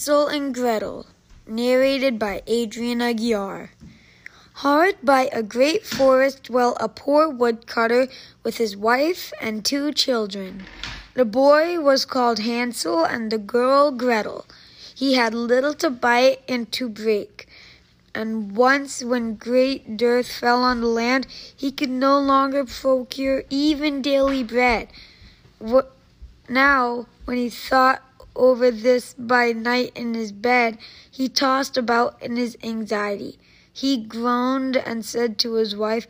Hansel and Gretel, narrated by Adrian Aguiar. Hard by a great forest dwelt a poor woodcutter with his wife and two children. The boy was called Hansel and the girl Gretel. He had little to bite and to break. And once, when great dearth fell on the land, he could no longer procure even daily bread. Now, when he thought over this by night in his bed, he tossed about in his anxiety. He groaned and said to his wife,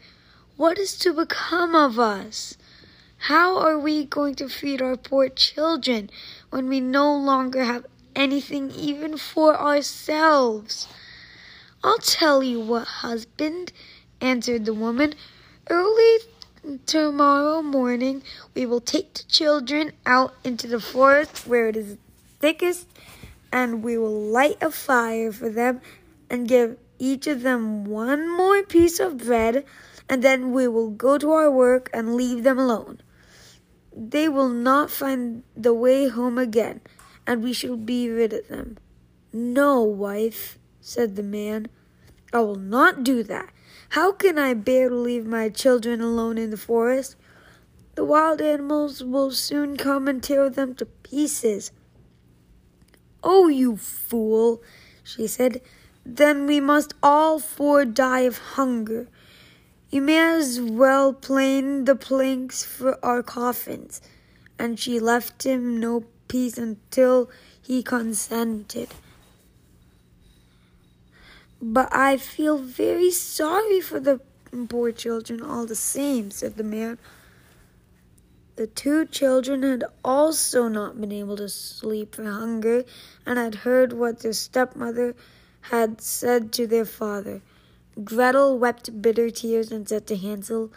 What is to become of us? How are we going to feed our poor children when we no longer have anything even for ourselves? I'll tell you what, husband, answered the woman. Early tomorrow morning we will take the children out into the forest where it is thickest, and we will light a fire for them and give each of them one more piece of bread, and then we will go to our work and leave them alone. They will not find the way home again, and we shall be rid of them. No, wife, said the man, I will not do that. How can I bear to leave my children alone in the forest? The wild animals will soon come and tear them to pieces. Oh, you fool, she said. Then we must all four die of hunger. You may as well plane the planks for our coffins. And she left him no peace until he consented. But I feel very sorry for the poor children all the same, said the man. The two children had also not been able to sleep for hunger and had heard what their stepmother had said to their father. Gretel wept bitter tears and said to Hansel,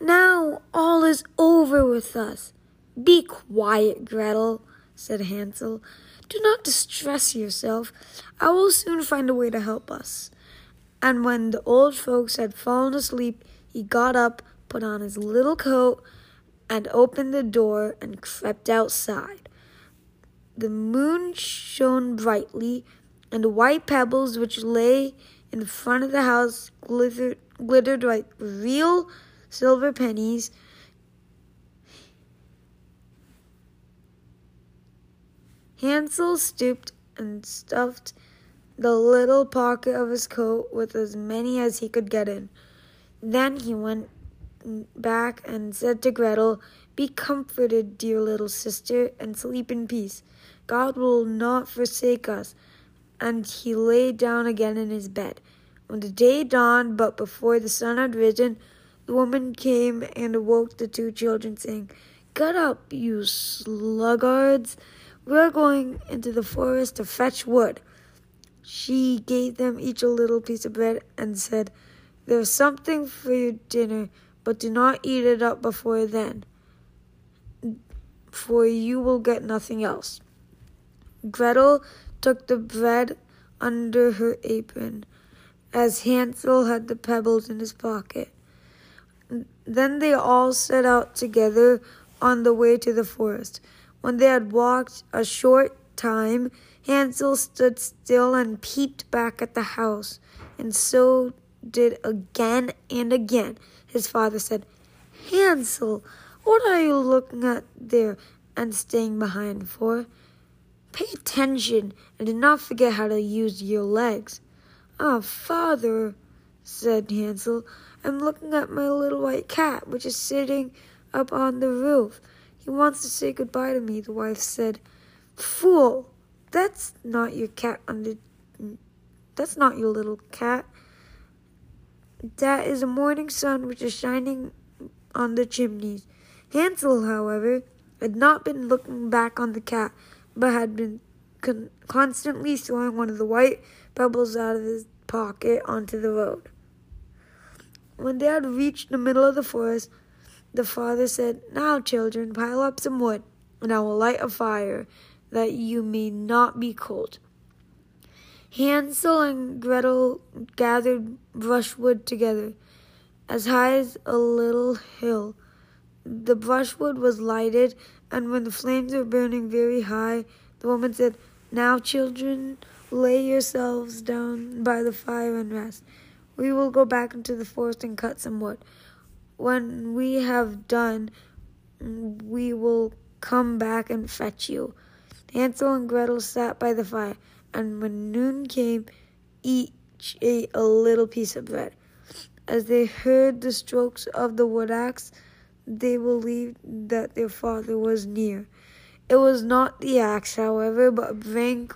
Now all is over with us. Be quiet, Gretel, said Hansel. Do not distress yourself. I will soon find a way to help us. And when the old folks had fallen asleep, he got up, put on his little coat, and opened the door and crept outside. The moon shone brightly, and the white pebbles which lay in front of the house glittered, glittered like real silver pennies. Hansel stooped and stuffed the little pocket of his coat with as many as he could get in. Then he went back and said to Gretel, Be comforted, dear little sister, and sleep in peace. God will not forsake us. And he lay down again in his bed. When the day dawned, but before the sun had risen, the woman came and awoke the two children, saying, Get up, you sluggards. We're going into the forest to fetch wood. She gave them each a little piece of bread and said, There's something for your dinner but do not eat it up before then, for you will get nothing else. Gretel took the bread under her apron, as Hansel had the pebbles in his pocket. Then they all set out together on the way to the forest. When they had walked a short time, Hansel stood still and peeped back at the house, and so did again and again. His father said, Hansel, what are you looking at there and staying behind for? Pay attention and do not forget how to use your legs. Ah, oh, father, said Hansel, I'm looking at my little white cat, which is sitting up on the roof. He wants to say goodbye to me, the wife said. Fool, that's not your cat under. That's not your little cat. That is the morning sun which is shining on the chimneys. Hansel, however, had not been looking back on the cat, but had been con- constantly throwing one of the white pebbles out of his pocket onto the road. When they had reached the middle of the forest, the father said, Now, children, pile up some wood, and I will light a fire, that you may not be cold. Hansel and Gretel gathered brushwood together, as high as a little hill. The brushwood was lighted, and when the flames were burning very high, the woman said, Now, children, lay yourselves down by the fire and rest. We will go back into the forest and cut some wood. When we have done, we will come back and fetch you. Hansel and Gretel sat by the fire, and when noon came, each ate a little piece of bread. As they heard the strokes of the wood axe, they believed that their father was near. It was not the axe, however, but a branch,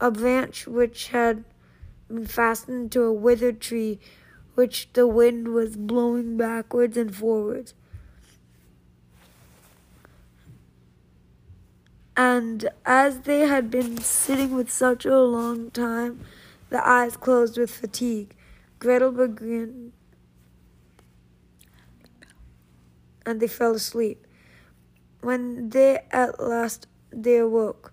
a branch which had been fastened to a withered tree, which the wind was blowing backwards and forwards. And as they had been sitting with such a long time, the eyes closed with fatigue. Gretel began, and they fell asleep. When they at last they awoke,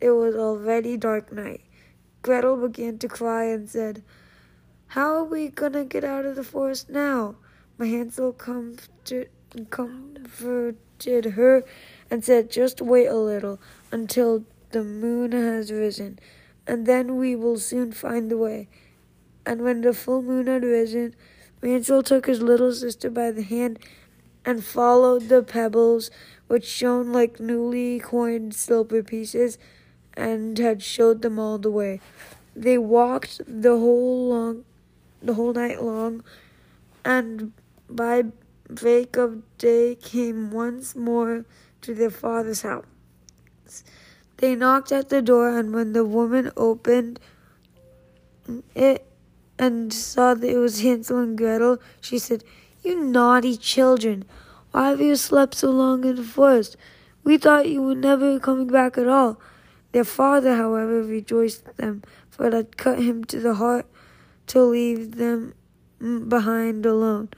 it was already dark night. Gretel began to cry and said, How are we gonna get out of the forest now? My Hansel comforted, comforted her and said, Just wait a little until the moon has risen, and then we will soon find the way. And when the full moon had risen, Hansel took his little sister by the hand and followed the pebbles, which shone like newly coined silver pieces, and had showed them all the way. They walked the whole long, the whole night long, and by break of day came once more to their father's house. They knocked at the door, and when the woman opened it and saw that it was Hansel and Gretel, she said, You naughty children, why have you slept so long in the forest? We thought you were never coming back at all. Their father, however, rejoiced them, for it had cut him to the heart to leave them behind alone.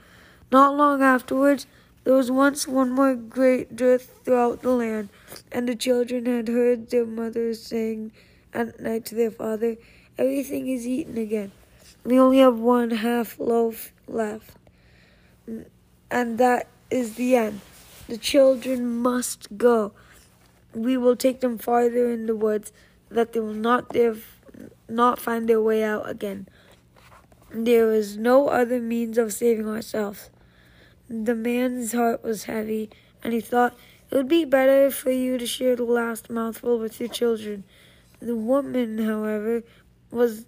Not long afterwards, there was once one more great dearth throughout the land, and the children had heard their mothers saying at night to their father, Everything is eaten again. We only have one half loaf left. And that is the end. The children must go. We will take them farther in the woods, that they will not there, not find their way out again. There is no other means of saving ourselves. The man's heart was heavy, and he thought it would be better for you to share the last mouthful with your children. The woman, however, was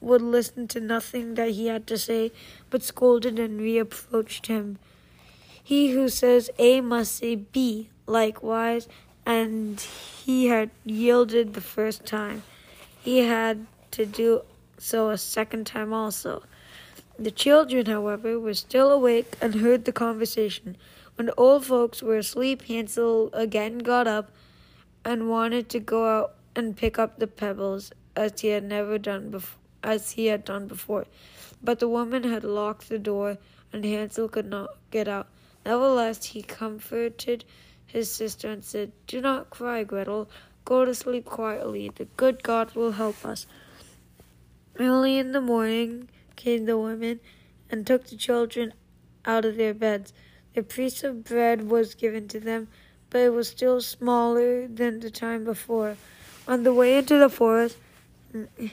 would listen to nothing that he had to say, but scolded and reproached him. He who says A must say B likewise, and he had yielded the first time. He had to do so a second time also. The children, however, were still awake and heard the conversation. When the old folks were asleep, Hansel again got up and wanted to go out and pick up the pebbles as he had never done before, as he had done before. But the woman had locked the door, and Hansel could not get out. Nevertheless, he comforted his sister and said, "Do not cry, Gretel. Go to sleep quietly. The good God will help us." Early in the morning, came the women and took the children out of their beds. A piece of bread was given to them, but it was still smaller than the time before. On the way into the forest,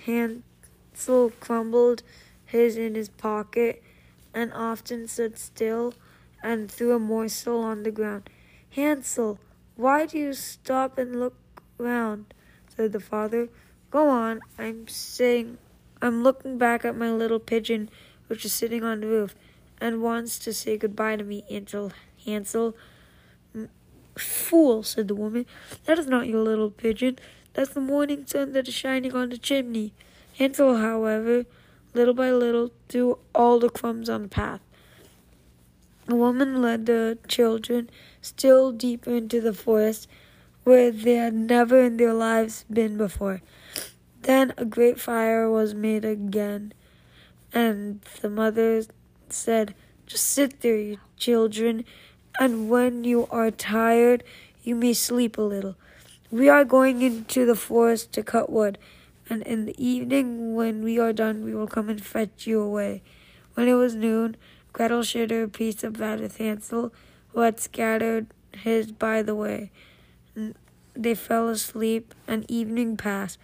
Hansel crumbled his in his pocket and often stood still and threw a morsel on the ground. Hansel, why do you stop and look round? said the father. Go on, I'm saying I'm looking back at my little pigeon, which is sitting on the roof, and wants to say goodbye to me, Hansel. Hansel. Fool, said the woman. That is not your little pigeon. That's the morning sun that is shining on the chimney. Hansel, however, little by little, threw all the crumbs on the path. The woman led the children still deeper into the forest, where they had never in their lives been before. Then a great fire was made again, and the mother said, Just sit there, you children, and when you are tired, you may sleep a little. We are going into the forest to cut wood, and in the evening, when we are done, we will come and fetch you away. When it was noon, Gretel shared her piece of bread with Hansel, who had scattered his by the way. they fell asleep, and evening passed.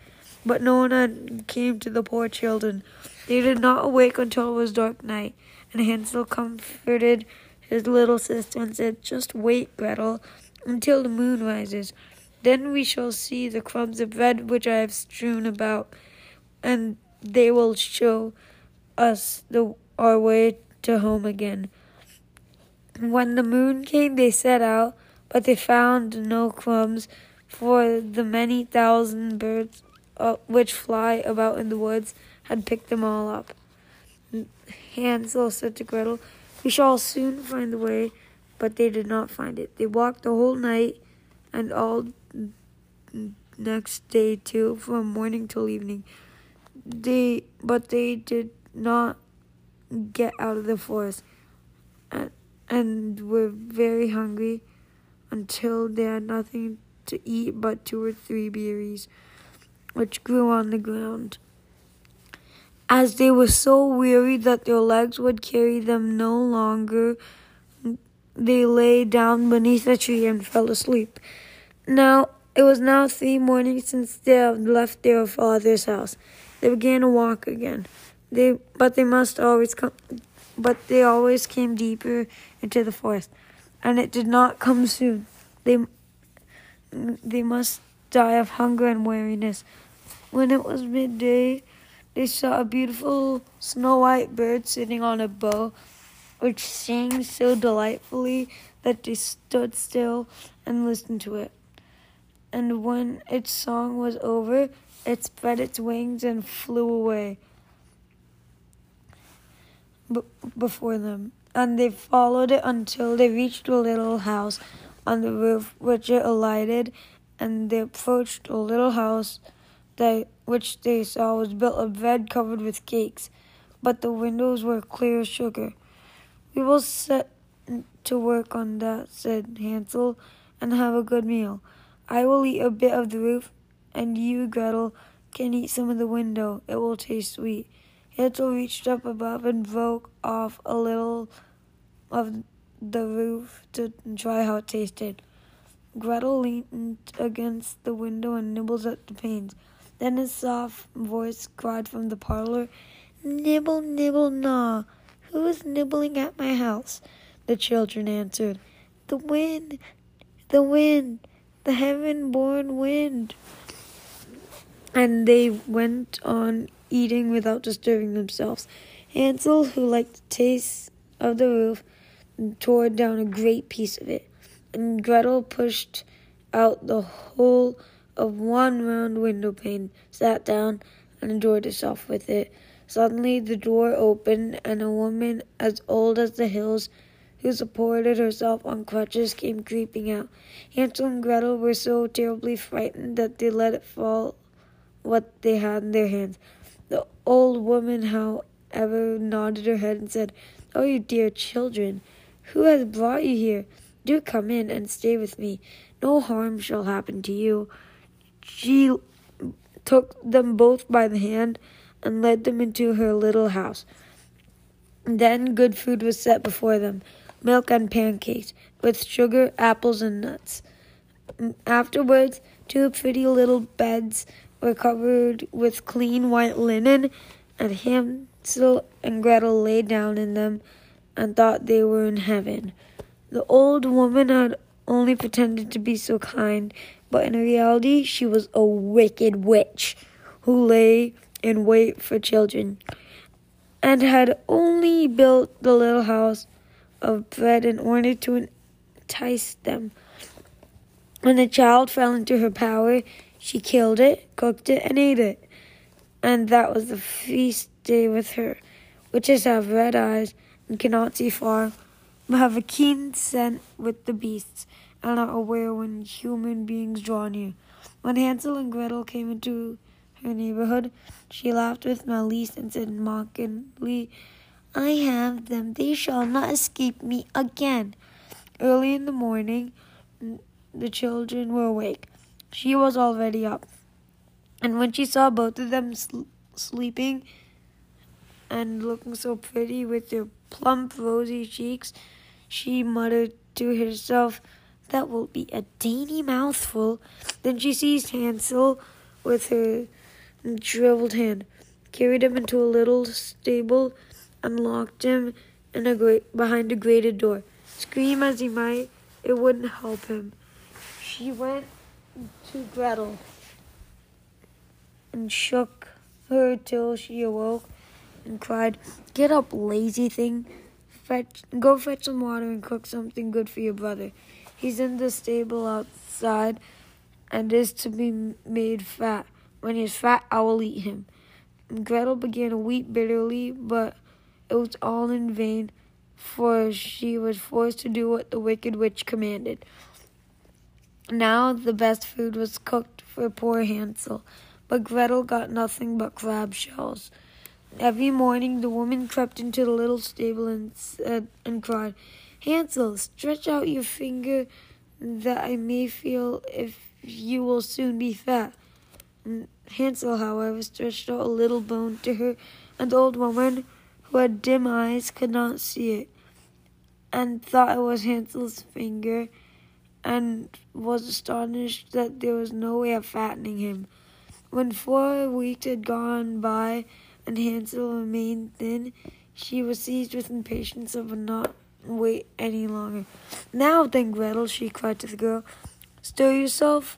But no one came to the poor children. They did not awake until it was dark night, and Hansel comforted his little sister and said, Just wait, Gretel, until the moon rises. Then we shall see the crumbs of bread which I have strewn about, and they will show us the our way to home again. When the moon came, they set out, but they found no crumbs, for the many thousand birds uh, which fly about in the woods had picked them all up. Hansel said to Gretel, We shall soon find the way, but they did not find it. They walked the whole night and all next day too, from morning till evening. They, but they did not get out of the forest, and, and were very hungry until they had nothing to eat but two or three berries which grew on the ground. As they were so weary that their legs would carry them no longer, they lay down beneath a tree and fell asleep. Now it was now three mornings since they had left their father's house. They began to walk again. They but they must always come but they always came deeper into the forest, and it did not come soon. They they must die of hunger and weariness. When it was midday, they saw a beautiful snow white bird sitting on a bough, which sang so delightfully that they stood still and listened to it. And when its song was over, it spread its wings and flew away b- before them. And they followed it until they reached a little house on the roof, which it alighted, and they approached a little house that which they saw was built of bread covered with cakes, but the windows were clear sugar. We will set to work on that, said Hansel, and have a good meal. I will eat a bit of the roof, and you, Gretel, can eat some of the window. It will taste sweet. Hansel reached up above and broke off a little of the roof to try how it tasted. Gretel leaned against the window and nibbled at the panes. Then a soft voice cried from the parlor, Nibble, nibble, gnaw. Who is nibbling at my house? The children answered, The wind, the wind, the heaven born wind. And they went on eating without disturbing themselves. Hansel, who liked the taste of the roof, tore down a great piece of it, and Gretel pushed out the whole of one round window pane, sat down, and enjoyed herself with it. Suddenly the door opened, and a woman as old as the hills, who supported herself on crutches, came creeping out. Hansel and Gretel were so terribly frightened that they let fall what they had in their hands. The old woman, however, nodded her head and said, Oh, you dear children, who has brought you here? Do come in and stay with me. No harm shall happen to you. She took them both by the hand and led them into her little house. Then good food was set before them milk and pancakes, with sugar, apples, and nuts. Afterwards, two pretty little beds were covered with clean white linen, and Hansel and Gretel lay down in them and thought they were in heaven. The old woman had only pretended to be so kind but in reality, she was a wicked witch who lay in wait for children and had only built the little house of bread in order to entice them. When the child fell into her power, she killed it, cooked it, and ate it. And that was the feast day with her. Witches have red eyes and cannot see far, have a keen scent with the beasts and are aware when human beings draw near. When Hansel and Gretel came into her neighborhood, she laughed with malice and said mockingly, I have them, they shall not escape me again. Early in the morning, the children were awake. She was already up. And when she saw both of them sl- sleeping and looking so pretty with their plump, rosy cheeks, she muttered to herself, that will be a dainty mouthful. Then she seized Hansel with her shriveled hand, carried him into a little stable, and locked him in a great, behind a grated door. Scream as he might, it wouldn't help him. She went to Gretel and shook her till she awoke and cried, Get up, lazy thing. Fetch, go fetch some water and cook something good for your brother. He's in the stable outside and is to be made fat. When he's fat, I will eat him. And Gretel began to weep bitterly, but it was all in vain, for she was forced to do what the wicked witch commanded. Now the best food was cooked for poor Hansel, but Gretel got nothing but crab shells. Every morning the woman crept into the little stable and said and cried, Hansel, stretch out your finger that I may feel if you will soon be fat. And Hansel, however, stretched out a little bone to her, and the old woman, who had dim eyes, could not see it, and thought it was Hansel's finger and was astonished that there was no way of fattening him. When four weeks had gone by and Hansel remained thin, she was seized with impatience of not wait any longer. Now then, Gretel, she cried to the girl, stir yourself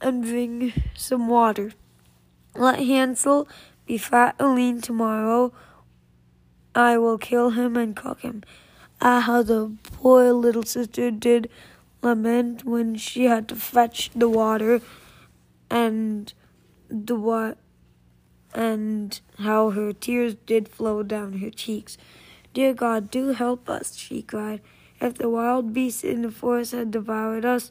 and bring some water. Let Hansel be fat and lean tomorrow. I will kill him and cook him. Ah, how the poor little sister did lament when she had to fetch the water and the what and how her tears did flow down her cheeks. Dear God, do help us, she cried. If the wild beasts in the forest had devoured us,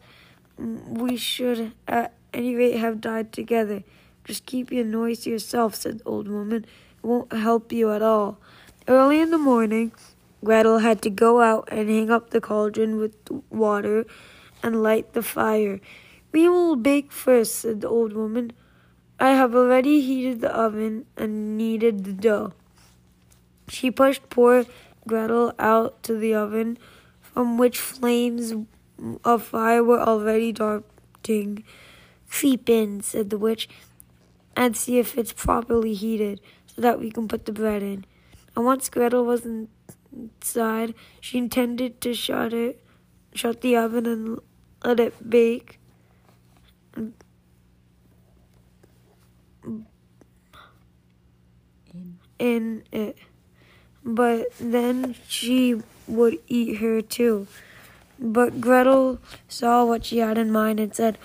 we should at any rate have died together. Just keep your noise to yourself, said the old woman. It won't help you at all. Early in the morning, Gretel had to go out and hang up the cauldron with water and light the fire. We will bake first, said the old woman. I have already heated the oven and kneaded the dough. She pushed poor Gretel out to the oven, from which flames of fire were already darting. Creep in, said the witch, and see if it's properly heated, so that we can put the bread in. And once Gretel was inside, she intended to shut it, shut the oven and let it bake. In it, but then she would eat her too. But Gretel saw what she had in mind and said,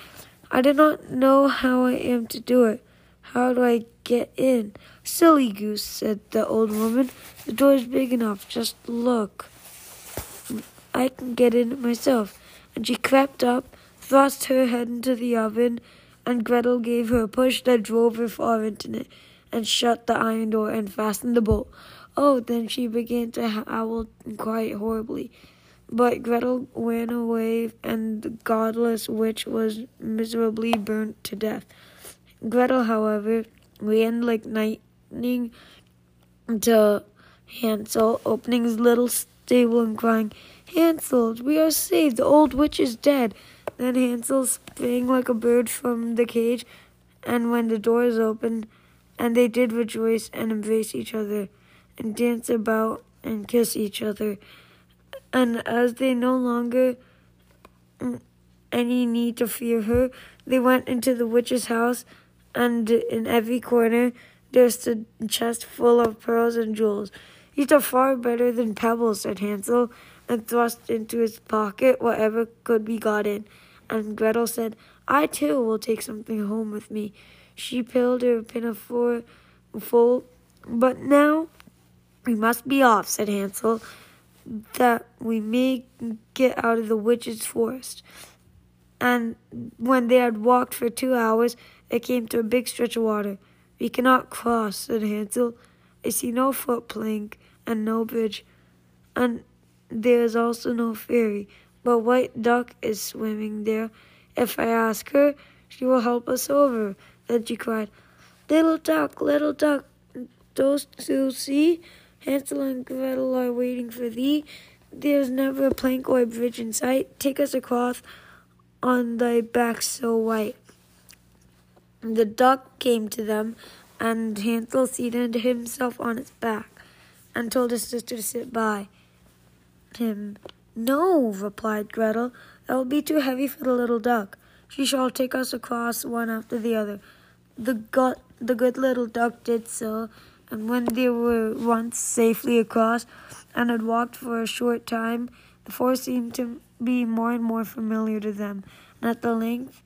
I do not know how I am to do it. How do I get in? Silly goose, said the old woman. The door is big enough. Just look. I can get in myself. And she crept up, thrust her head into the oven, and Gretel gave her a push that drove her far into it, and shut the iron door and fastened the bolt. Oh, then she began to howl quite horribly. But Gretel ran away, and the godless witch was miserably burnt to death. Gretel, however, ran like lightning to Hansel, opening his little stable and crying, Hansel, we are saved, the old witch is dead. Then Hansel sprang like a bird from the cage, and when the doors opened, and they did rejoice and embrace each other, and dance about and kiss each other. And as they no longer mm, any need to fear her, they went into the witch's house and in every corner there stood a chest full of pearls and jewels. These are far better than pebbles, said Hansel, and thrust into his pocket whatever could be got in. And Gretel said, I too will take something home with me. She filled her pinafore full. But now we must be off, said Hansel, that we may get out of the witch's forest. And when they had walked for two hours, they came to a big stretch of water. We cannot cross, said Hansel. I see no foot plank and no bridge, and there is also no ferry. But White Duck is swimming there. If I ask her, she will help us over. Then she cried, Little duck, little duck, dost thou see? Hansel and Gretel are waiting for thee. There is never a plank or a bridge in sight. Take us across on thy back so white. The duck came to them, and Hansel seated himself on its back and told his sister to sit by him. No, replied Gretel, that will be too heavy for the little duck. She shall take us across one after the other. The, gut, the good little duck did so, and when they were once safely across and had walked for a short time, the forest seemed to be more and more familiar to them, and at the length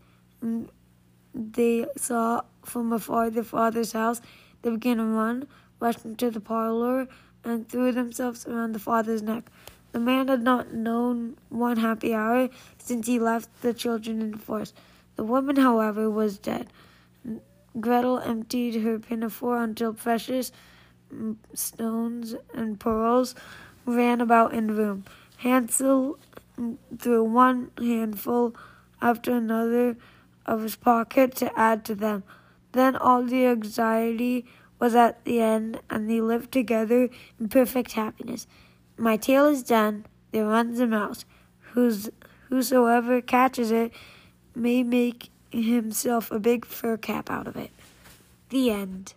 they saw from afar their father's house, they began to run, rushed into the parlor, and threw themselves around the father's neck. The man had not known one happy hour since he left the children in the forest. The woman, however, was dead. Gretel emptied her pinafore until precious stones and pearls ran about in the room. Hansel threw one handful after another of his pocket to add to them. Then all the anxiety was at the end, and they lived together in perfect happiness. My tale is done. There runs a mouse, whose whosoever catches it may make himself a big fur cap out of it. The end.